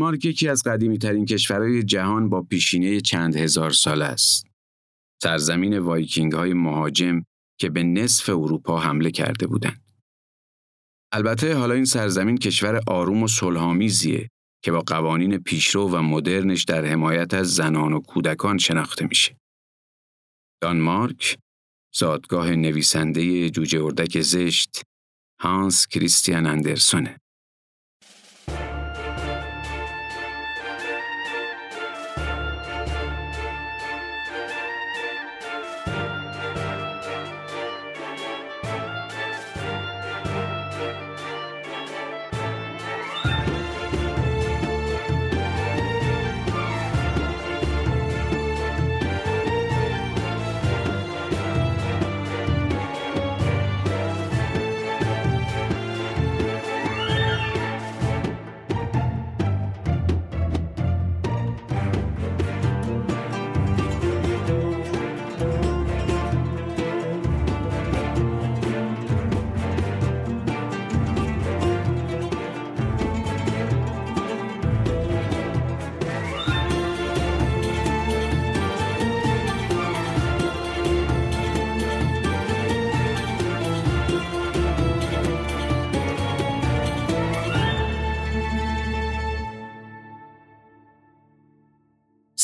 دانمارک یکی از قدیمی ترین کشورهای جهان با پیشینه چند هزار سال است. سرزمین وایکینگ های مهاجم که به نصف اروپا حمله کرده بودند. البته حالا این سرزمین کشور آروم و صلحآمیزیه که با قوانین پیشرو و مدرنش در حمایت از زنان و کودکان شناخته میشه. دانمارک زادگاه نویسنده جوجه اردک زشت هانس کریستیان اندرسونه.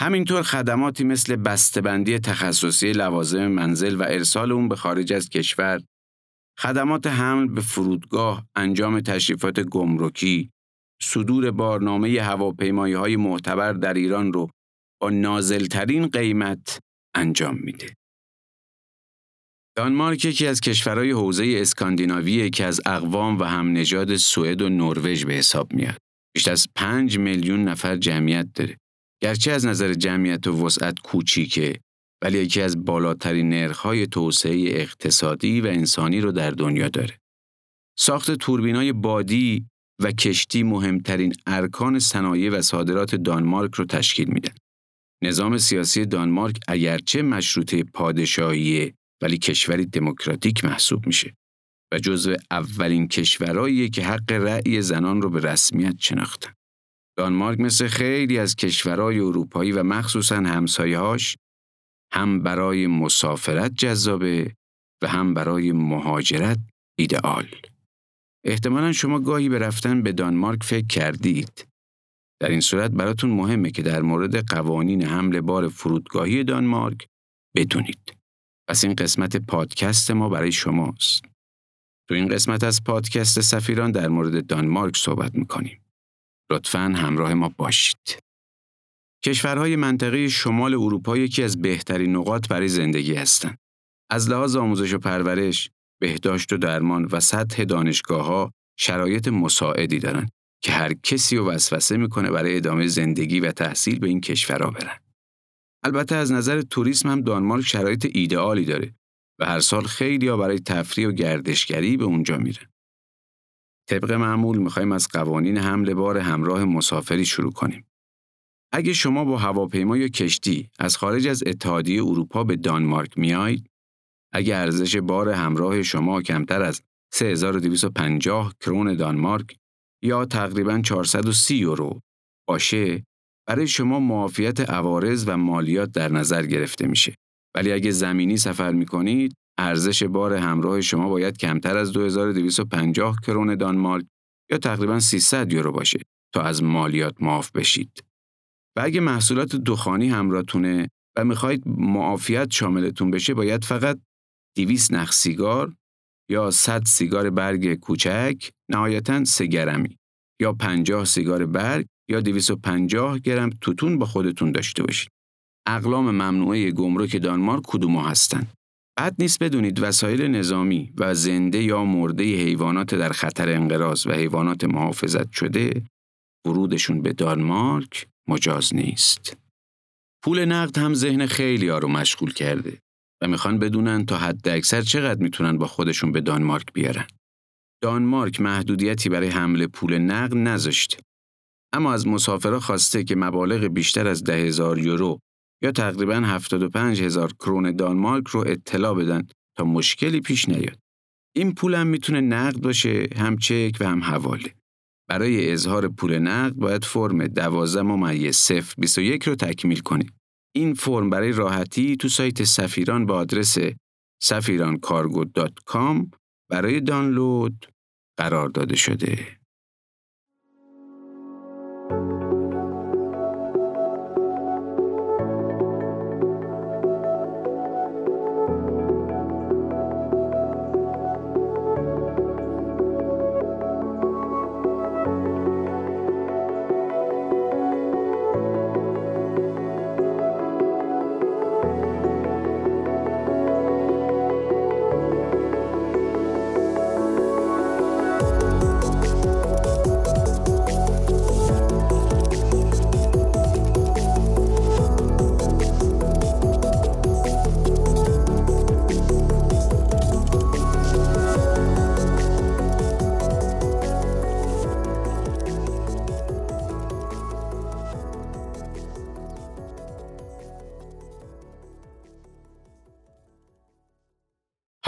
همینطور خدماتی مثل بسته‌بندی تخصصی لوازم منزل و ارسال اون به خارج از کشور، خدمات حمل به فرودگاه، انجام تشریفات گمرکی، صدور بارنامه هواپیمایی های معتبر در ایران رو با نازلترین قیمت انجام میده. دانمارک یکی از کشورهای حوزه اسکاندیناویه که از اقوام و هم نژاد سوئد و نروژ به حساب میاد. بیش از 5 میلیون نفر جمعیت داره. گرچه از نظر جمعیت و وسعت کوچیکه ولی یکی از بالاترین نرخ‌های توسعه اقتصادی و انسانی رو در دنیا داره. ساخت توربینای بادی و کشتی مهمترین ارکان صنایع و صادرات دانمارک رو تشکیل میدن. نظام سیاسی دانمارک اگرچه مشروطه پادشاهیه ولی کشوری دموکراتیک محسوب میشه و جزو اولین کشورهایی که حق رأی زنان رو به رسمیت شناختن. دانمارک مثل خیلی از کشورهای اروپایی و مخصوصا همسایه‌هاش هم برای مسافرت جذابه و هم برای مهاجرت ایدئال. احتمالا شما گاهی به رفتن به دانمارک فکر کردید. در این صورت براتون مهمه که در مورد قوانین حمل بار فرودگاهی دانمارک بدونید. پس این قسمت پادکست ما برای شماست. تو این قسمت از پادکست سفیران در مورد دانمارک صحبت می‌کنیم. لطفا همراه ما باشید. کشورهای منطقه شمال اروپا یکی از بهترین نقاط برای زندگی هستند. از لحاظ آموزش و پرورش، بهداشت و درمان و سطح دانشگاه ها شرایط مساعدی دارند که هر کسی رو وسوسه می‌کنه برای ادامه زندگی و تحصیل به این کشورها برن. البته از نظر توریسم هم دانمارک شرایط ایدئالی داره و هر سال خیلی ها برای تفریح و گردشگری به اونجا میرن. طبق معمول می‌خوایم از قوانین حمل بار همراه مسافری شروع کنیم. اگه شما با هواپیما یا کشتی از خارج از اتحادیه اروپا به دانمارک میایید، اگه ارزش بار همراه شما کمتر از 3250 کرون دانمارک یا تقریبا 430 یورو باشه، برای شما معافیت عوارض و مالیات در نظر گرفته میشه. ولی اگه زمینی سفر می‌کنید، ارزش بار همراه شما باید کمتر از 2250 کرون دانمارک یا تقریبا 300 یورو باشه تا از مالیات معاف بشید. و اگه محصولات دخانی همراهتونه و می‌خواهید معافیت شاملتون بشه باید فقط 200 نخ سیگار یا 100 سیگار برگ کوچک نهایتا 3 گرمی یا 50 سیگار برگ یا 250 گرم توتون با خودتون داشته باشید. اقلام ممنوعه گمرک دانمارک کدوم هستند؟ بد نیست بدونید وسایل نظامی و زنده یا مرده حیوانات در خطر انقراض و حیوانات محافظت شده ورودشون به دانمارک مجاز نیست. پول نقد هم ذهن خیلی ها رو مشغول کرده و می‌خوان بدونن تا حد اکثر چقدر می‌تونن با خودشون به دانمارک بیارن. دانمارک محدودیتی برای حمل پول نقد نذاشته. اما از مسافرها خواسته که مبالغ بیشتر از ده هزار یورو یا تقریبا 75 هزار کرون دانمارک رو اطلاع بدن تا مشکلی پیش نیاد. این پول هم می‌تونه نقد باشه، هم چک و هم حواله. برای اظهار پول نقد باید فرم 12 ممیز 021 رو تکمیل کنید. این فرم برای راحتی تو سایت سفیران با آدرس safirancargo.com برای دانلود قرار داده شده.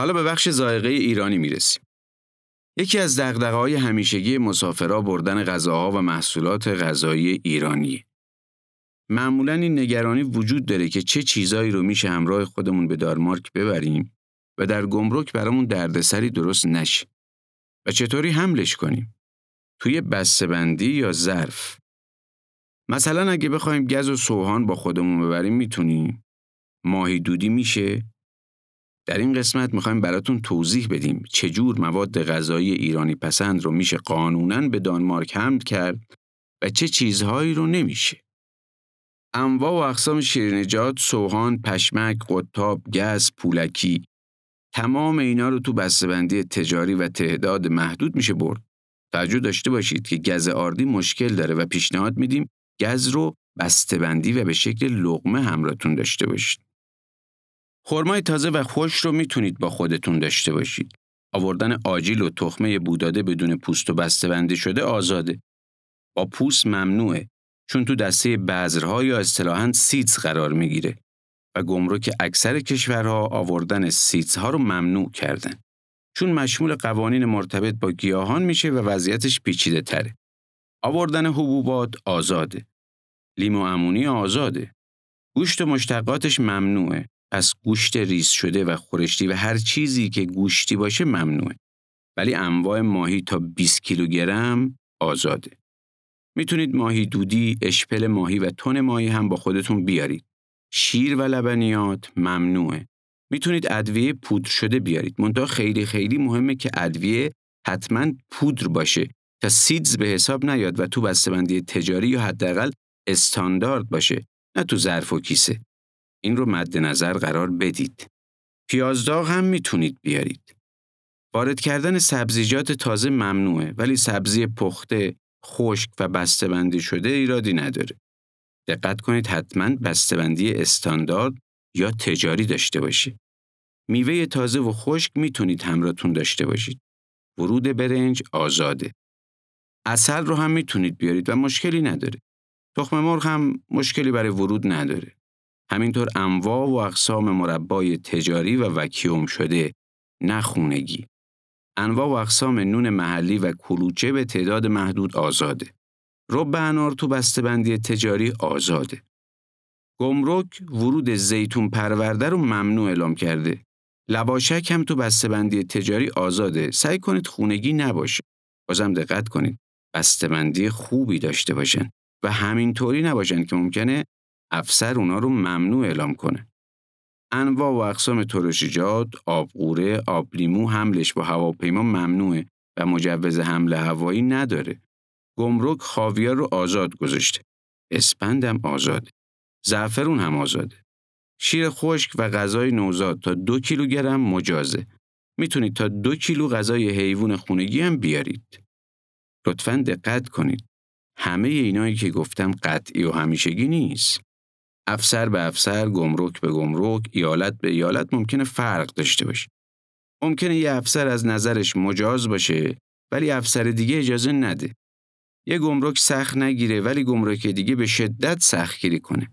حالا به بخش زائقه ایرانی می‌رسیم. یکی از دغدغه‌های همیشگی مسافرها بردن غذاها و محصولات غذایی ایرانی. معمولا این نگرانی وجود داره که چه چیزایی رو میشه همراه خودمون به دارمارک ببریم و در گمرک برامون دردسری درست نشه. و چطوری حملش کنیم؟ توی بسته‌بندی یا ظرف. مثلا اگه بخوایم گز و سوهان با خودمون ببریم می‌تونیم؟ ماهی دودی میشه؟ در این قسمت می‌خوایم براتون توضیح بدیم چجور مواد غذایی ایرانی پسند رو میشه قانونا به دانمارک حمل کرد و چه چیزهایی رو نمیشه. انواع و اقسام شیرینجات، سوهان، پشمک، قطاب، گز، پولکی تمام اینا رو تو بسته‌بندی تجاری و تعداد محدود میشه برد. توجه داشته باشید که گز آردی مشکل داره و پیشنهاد میدیم گز رو بسته‌بندی و به شکل لقمه همراهتون داشته باشید. خرمای تازه و خشک رو می‌تونید با خودتون داشته باشید. آوردن آجیل و تخمه بوداده بدون پوست و بسته شده آزاده. با پوست ممنوعه چون تو دسته بذرها یا اصطلاحاً seeds قرار می‌گیره و گمرک اکثر کشورها آوردن seeds ها رو ممنوع کردن. چون مشمول قوانین مرتبط با گیاهان میشه و وضعیتش پیچیده تره. آوردن حبوبات آزاده. لیمو امونی آزاده. گوشت و مشتقاتش ممنوعه پس گوشت ریز شده و خورشتی و هر چیزی که گوشتی باشه ممنوعه. ولی انواع ماهی تا 20 کیلوگرم آزاده. می‌تونید ماهی دودی، اشپل ماهی و تن ماهی هم با خودتون بیارید. شیر و لبنیات ممنوعه. می‌تونید ادویه پودر شده بیارید. منتها خیلی خیلی مهمه که ادویه حتما پودر باشه تا سیدز به حساب نیاد و تو بسته‌بندی تجاری یا حداقل استاندارد باشه نه تو ظرف و کیسه. این رو مد نظر قرار بدید. پیازداغ هم می‌تونید بیارید. وارد کردن سبزیجات تازه ممنوعه ولی سبزی پخته، خشک و بسته‌بندی شده ایرادی نداره. دقت کنید حتما بسته‌بندی استاندارد یا تجاری داشته باشید. میوه تازه و خشک می‌تونید همراهتون داشته باشید. ورود برنج آزاده. اصل رو هم می‌تونید بیارید و مشکلی نداره. تخم مرغ هم مشکلی برای ورود نداره. همینطور انواع و اقسام مربای تجاری و وکیوم شده نخونگی. انواع و اقسام نون محلی و کلوچه به تعداد محدود آزاده. رب انار تو بسته‌بندی تجاری آزاده. گمرک ورود زیتون پرورده رو ممنوع اعلام کرده. لباشک هم تو بسته‌بندی تجاری آزاده. سعی کنید خونگی نباشه. بازم دقت کنید. بسته‌بندی خوبی داشته باشن و همینطوری نباشن که ممکنه افسر اونا رو ممنوع اعلام کنه. انواع و اقسام ترشیجات، آبقوره، آبلیمو حملش با هواپیما ممنوعه و مجوز حمل هوایی نداره. گمرک خاویار رو آزاد گذاشته. اسپندم آزاده. زعفرون هم آزاده. شیر خشک و غذای نوزاد تا دو کیلوگرم مجازه. می‌تونید تا دو کیلو غذای حیوان خونگی هم بیارید. لطفا دقت کنید. همه اینایی که گفتم قطعی و همیشگی نیست. افسر به افسر، گمرک به گمرک، ایالت به ایالت ممکنه فرق داشته باشه. ممکنه یه افسر از نظرش مجاز باشه ولی افسر دیگه اجازه نده. یه گمرک سخت نگیره ولی گمرک دیگه به شدت سختگیری کنه.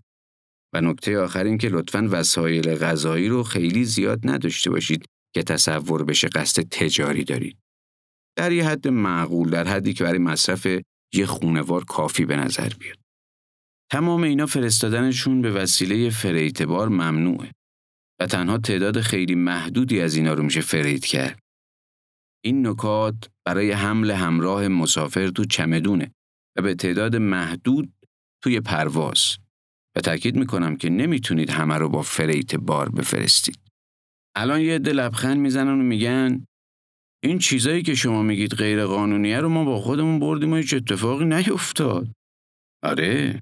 و نکته آخر این که لطفاً وسایل غذایی رو خیلی زیاد نداشته باشید که تصور بشه قصد تجاری دارید. در یه حد معقول در حدی که برای مصرف یه خونوار کافی به نظر بیاد. تمام اینا فرستادنشون به وسیله فریتبار ممنوعه و تنها تعداد خیلی محدودی از اینا رو میشه فرید کرد. این نکات برای حمل همراه مسافر تو چمدونه و به تعداد محدود توی پرواز و تاکید می‌کنم که نمی‌تونید همه رو با فریت بار بفرستید. الان یه عده لبخند می‌زنن و میگن این چیزایی که شما میگید غیر قانونیه رو ما با خودمون بردیم و هیچ اتفاقی نیفتاد. آره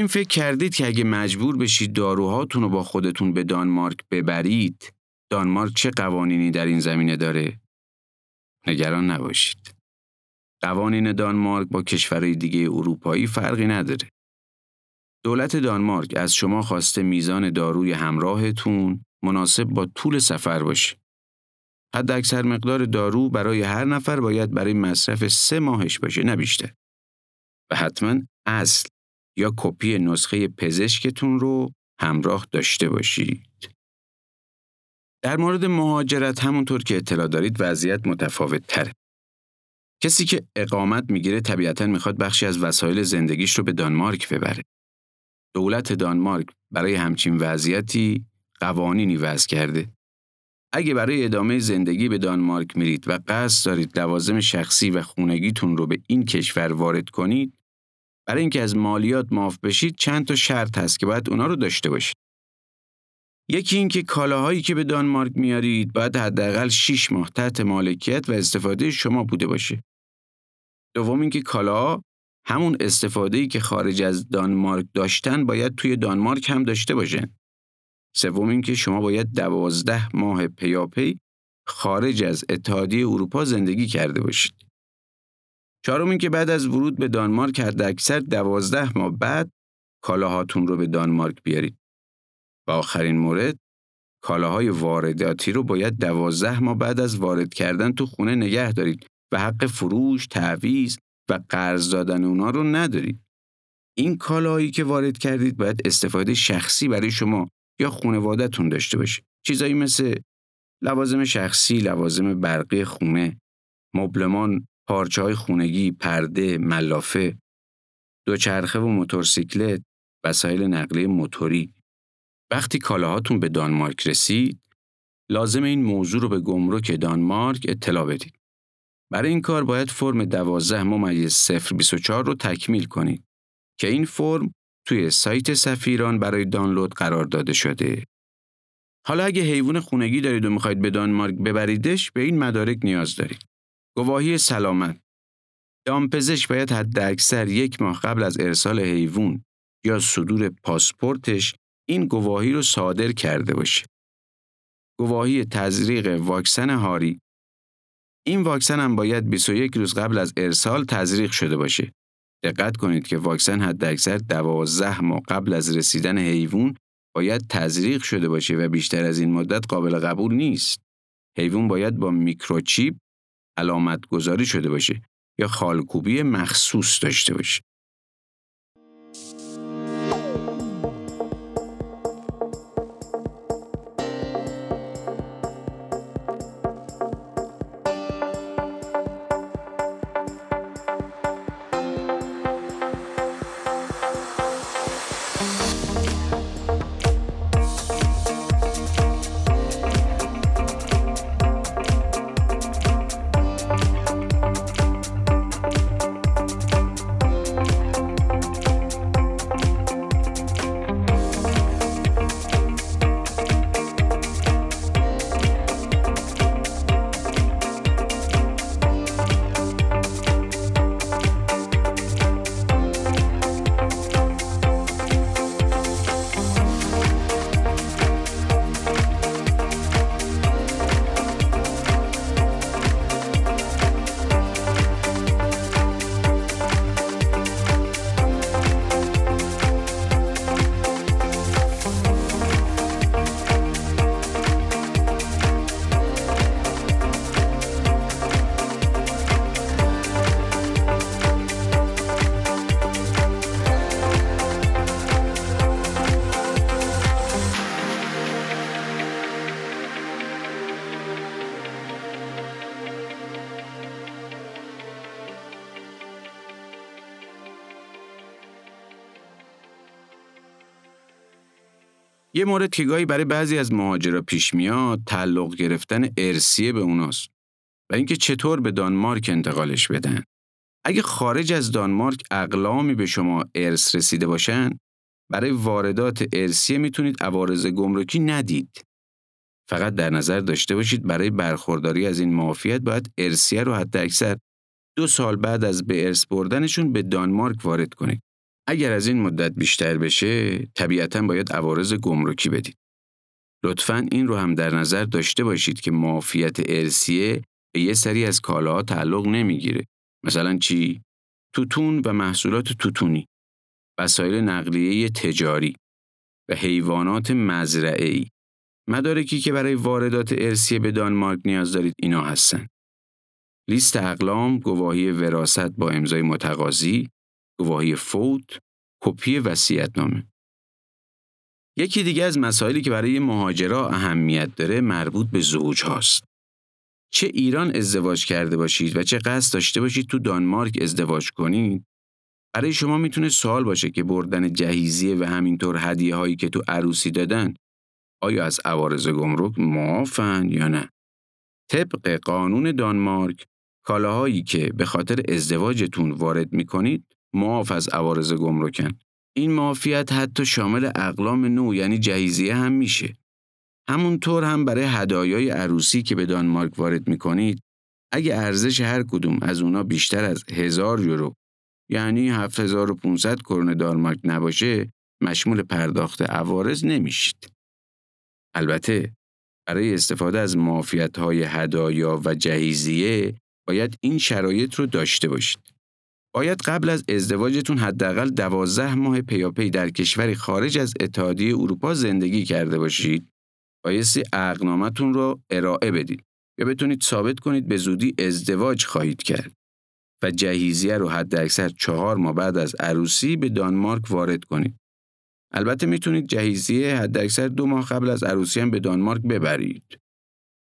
این فکر کردید که اگه مجبور بشید داروهاتون رو با خودتون به دانمارک ببرید، دانمارک چه قوانینی در این زمینه داره؟ نگران نباشید. قوانین دانمارک با کشورهای دیگه اروپایی فرقی نداره. دولت دانمارک از شما خواسته میزان داروی همراهتون مناسب با طول سفر باشه. حد اکثر مقدار دارو برای هر نفر باید برای مصرف سه ماهش باشه نه بیشتر. و حتما اصل یا کپی نسخه پزشکتون رو همراه داشته باشید. در مورد مهاجرت همونطور که اطلاع دارید وضعیت متفاوت تره. کسی که اقامت می‌گیره طبیعتا می‌خواد بخشی از وسایل زندگیش رو به دانمارک ببره. دولت دانمارک برای همچین وضعیتی قوانینی وضع کرده. اگه برای ادامه زندگی به دانمارک میرید و قصد دارید لوازم شخصی و خونگیتون رو به این کشور وارد کنید، برای اینکه از مالیات معاف بشید چند تا شرط هست که باید اونا رو داشته باشید. یکی اینکه کالاهایی که به دانمارک میارید باید حداقل 6 ماه تحت مالکیت و استفاده شما بوده باشه. دوم اینکه کالاها همون استفاده که خارج از دانمارک داشتن باید توی دانمارک هم داشته باشن. سوم اینکه شما باید دوازده ماه پیاپی خارج از اتحادیه اروپا زندگی کرده باشید. چهارم اینکه بعد از ورود به دانمارک حد اکثر دوازده ماه بعد کالاهاتون رو به دانمارک بیارید. و آخرین مورد کالاهای وارداتی رو باید دوازده ماه بعد از وارد کردن تو خونه نگه دارید و حق فروش، تعویز و قرض دادن اونا رو ندارید. این کالاهایی که وارد کردید باید استفاده شخصی برای شما یا خانوادهتون داشته باشه. چیزایی مثل لوازم شخصی، لوازم برقی خونه، مبلمان پارچه های خونگی، پرده، ملافه، دوچرخه و موتورسیکلت، وسایل نقلیه موتوری. وقتی کالاهاتون به دانمارک رسید، لازم این موضوع رو به گمرک دانمارک اطلاع بدید. برای این کار باید فرم 12 ممیز 024 رو تکمیل کنید که این فرم توی سایت سفیران برای دانلود قرار داده شده. حالا اگه حیوان خونگی دارید و می‌خواید به دانمارک ببریدش به این مدارک نیاز دارید. گواهی سلامت دامپزشک باید حد اکثر یک ماه قبل از ارسال حیوان یا صدور پاسپورتش این گواهی رو صادر کرده باشه. گواهی تزریق واکسن هاری این واکسن هم باید 21 روز قبل از ارسال تزریق شده باشه. دقت کنید که واکسن حداکثر 12 ماه قبل از رسیدن حیوان باید تزریق شده باشه و بیشتر از این مدت قابل قبول نیست. حیوان باید با میکروچیپ علامت گذاری شده باشه یا خالکوبی مخصوص داشته باشه. یه مورد که گاهی برای بعضی از مهاجرا پیش میاد تعلق گرفتن ارسیه به اوناست و اینکه چطور به دانمارک انتقالش بدن. اگه خارج از دانمارک اقلامی به شما ارث رسیده باشن برای واردات ارسیه می‌تونید عوارض گمرکی ندید. فقط در نظر داشته باشید برای برخورداری از این معافیت باید ارسیه رو حتی اکثر دو سال بعد از به ارث بردنشون به دانمارک وارد کنید. اگر از این مدت بیشتر بشه، طبیعتا باید عوارض گمرکی بدید. لطفا این رو هم در نظر داشته باشید که معافیت ارسیه به یه سری از کالاها تعلق نمی‌گیره. مثلا چی؟ توتون و محصولات توتونی، وسایل نقلیه تجاری و حیوانات مزرعه‌ای. مدارکی که برای واردات ارسیه به دانمارک نیاز دارید اینا هستن. لیست اقلام، گواهی وراست با امضای متقاضی، گواهی فوت، کپی وصیت‌نامه. یکی دیگه از مسائلی که برای مهاجرا اهمیت داره مربوط به زوج هاست. چه ایران ازدواج کرده باشید و چه قصد داشته باشید تو دانمارک ازدواج کنید برای شما می‌تونه سوال باشه که بردن جهیزیه و همینطور هدیه هایی که تو عروسی دادن آیا از عوارض گمرک معافن یا نه طبق قانون دانمارک کالاهایی که به خاطر ازدواجتون وارد می‌کنید معاف از عوارض گمرکن. این معافیت حتی شامل اقلام نو یعنی جهیزیه هم میشه. همونطور هم برای هدایای عروسی که به دانمارک وارد می‌کنید اگه ارزش هر کدوم از اونا بیشتر از هزار یورو یعنی 7500 کرون دانمارک نباشه مشمول پرداخت عوارض نمیشید. البته برای استفاده از معافیت های هدایا و جهیزیه باید این شرایط رو داشته باشید. باید قبل از ازدواجتون حداقل دوازده ماه پیاپی در کشوری خارج از اتحادیه اروپا زندگی کرده باشید. بایستی اقنامتون رو ارائه بدید یا بتونید ثابت کنید به زودی ازدواج خواهید کرد و جهیزیه رو حد اکثر چهار ماه بعد از عروسی به دانمارک وارد کنید. البته می‌تونید جهیزیه حد اکثر دو ماه قبل از عروسی هم به دانمارک ببرید.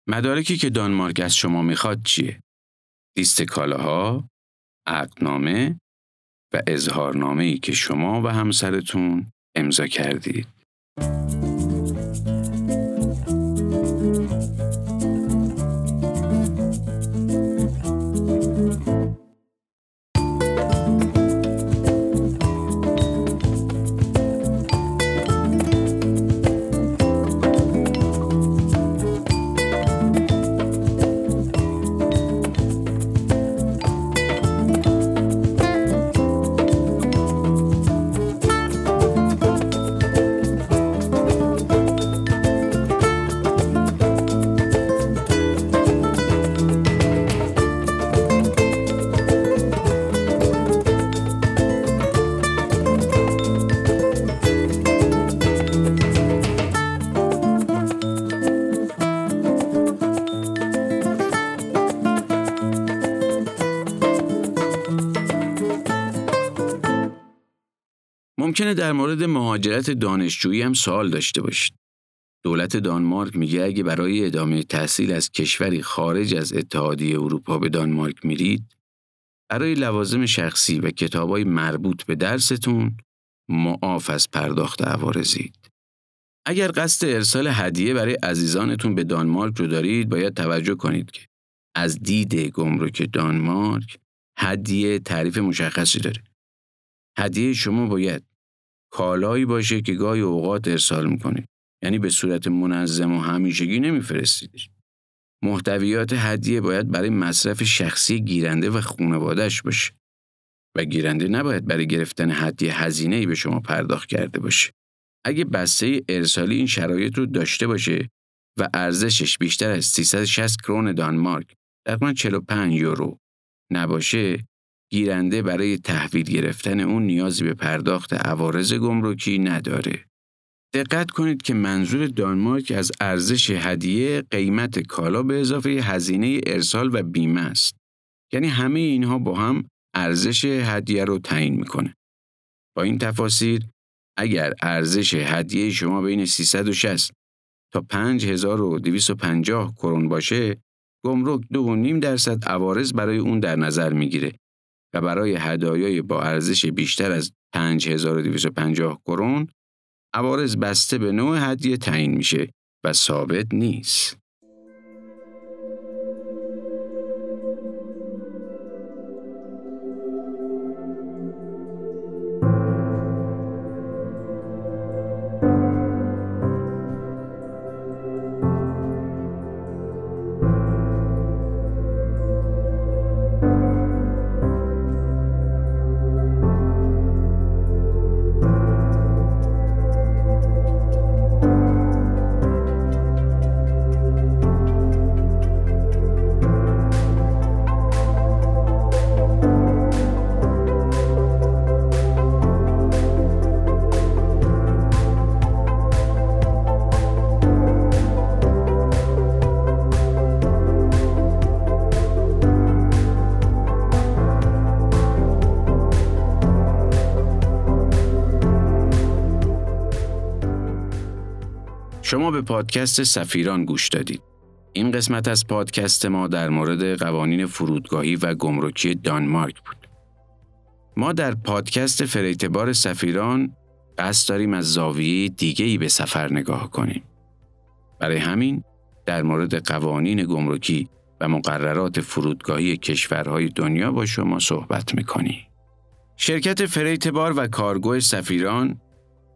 مدارکی که دانمارک از شما می‌خواد چیه؟ لیست کالاها، عقدنامه و اظهارنامه ای که شما و همسرتون امضا کردید. ممکنه در مورد مهاجرت دانشجویی هم سوال داشته باشید. دولت دانمارک میگه اگه برای ادامه تحصیل از کشوری خارج از اتحادیه اروپا به دانمارک میرید، برای لوازم شخصی و کتابای مربوط به درستون معاف از پرداخت عوارضید. اگر قصد ارسال هدیه برای عزیزانتون به دانمارک رو دارید باید توجه کنید که از دید گمرک دانمارک هدیه تعریف مشخصی داره. هدیه شما باید کالایی باشه که گاهی اوقات ارسال می‌کنید. یعنی به صورت منظم و همیشگی نمیفرستیدش. محتویات هدیه باید برای مصرف شخصی گیرنده و خانوادهش باشه. و گیرنده نباید برای گرفتن هدیه هزینه‌ای به شما پرداخت کرده باشه. اگه بسته ارسالی این شرایط رو داشته باشه و ارزشش بیشتر از 360 کرون دانمارک تقریبا 45 یورو نباشه گیرنده برای تحویل گرفتن اون نیازی به پرداخت عوارض گمرکی نداره. دقت کنید که منظور دانمارک از ارزش هدیه قیمت کالا به اضافه هزینه ارسال و بیمه است. یعنی همه اینها با هم ارزش هدیه رو تعیین می‌کنه. با این تفاسیر اگر ارزش هدیه شما بین 360 تا 5250 کرون باشه گمرک نیم درصد عوارض برای اون در نظر می‌گیره و برای هدایای با ارزش بیشتر از 5250 کرون عوارض بسته به نوع هدیه تعیین میشه و ثابت نیست. شما به پادکست سفیران گوش دادید. این قسمت از پادکست ما در مورد قوانین فرودگاهی و گمرکی دانمارک بود. ما در پادکست فریتبار سفیران قصد داریم از زاویه دیگهی به سفر نگاه کنیم. برای همین در مورد قوانین گمرکی و مقررات فرودگاهی کشورهای دنیا با شما صحبت می‌کنیم. شرکت فریتبار و کارگو سفیران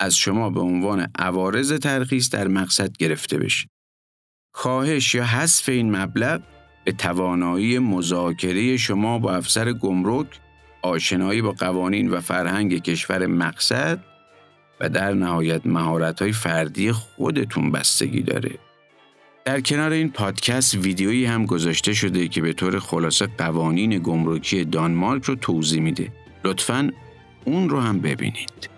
از شما به عنوان عوارض ترخیص در مقصد گرفته بشه. کاهش یا حذف این مبلغ به توانایی مذاکره شما با افسر گمرک، آشنایی با قوانین و فرهنگ کشور مقصد و در نهایت مهارت‌های فردی خودتون بستگی داره. در کنار این پادکست ویدیویی هم گذاشته شده که به طور خلاصه قوانین گمرکی دانمارک رو توضیح میده. لطفاً اون رو هم ببینید.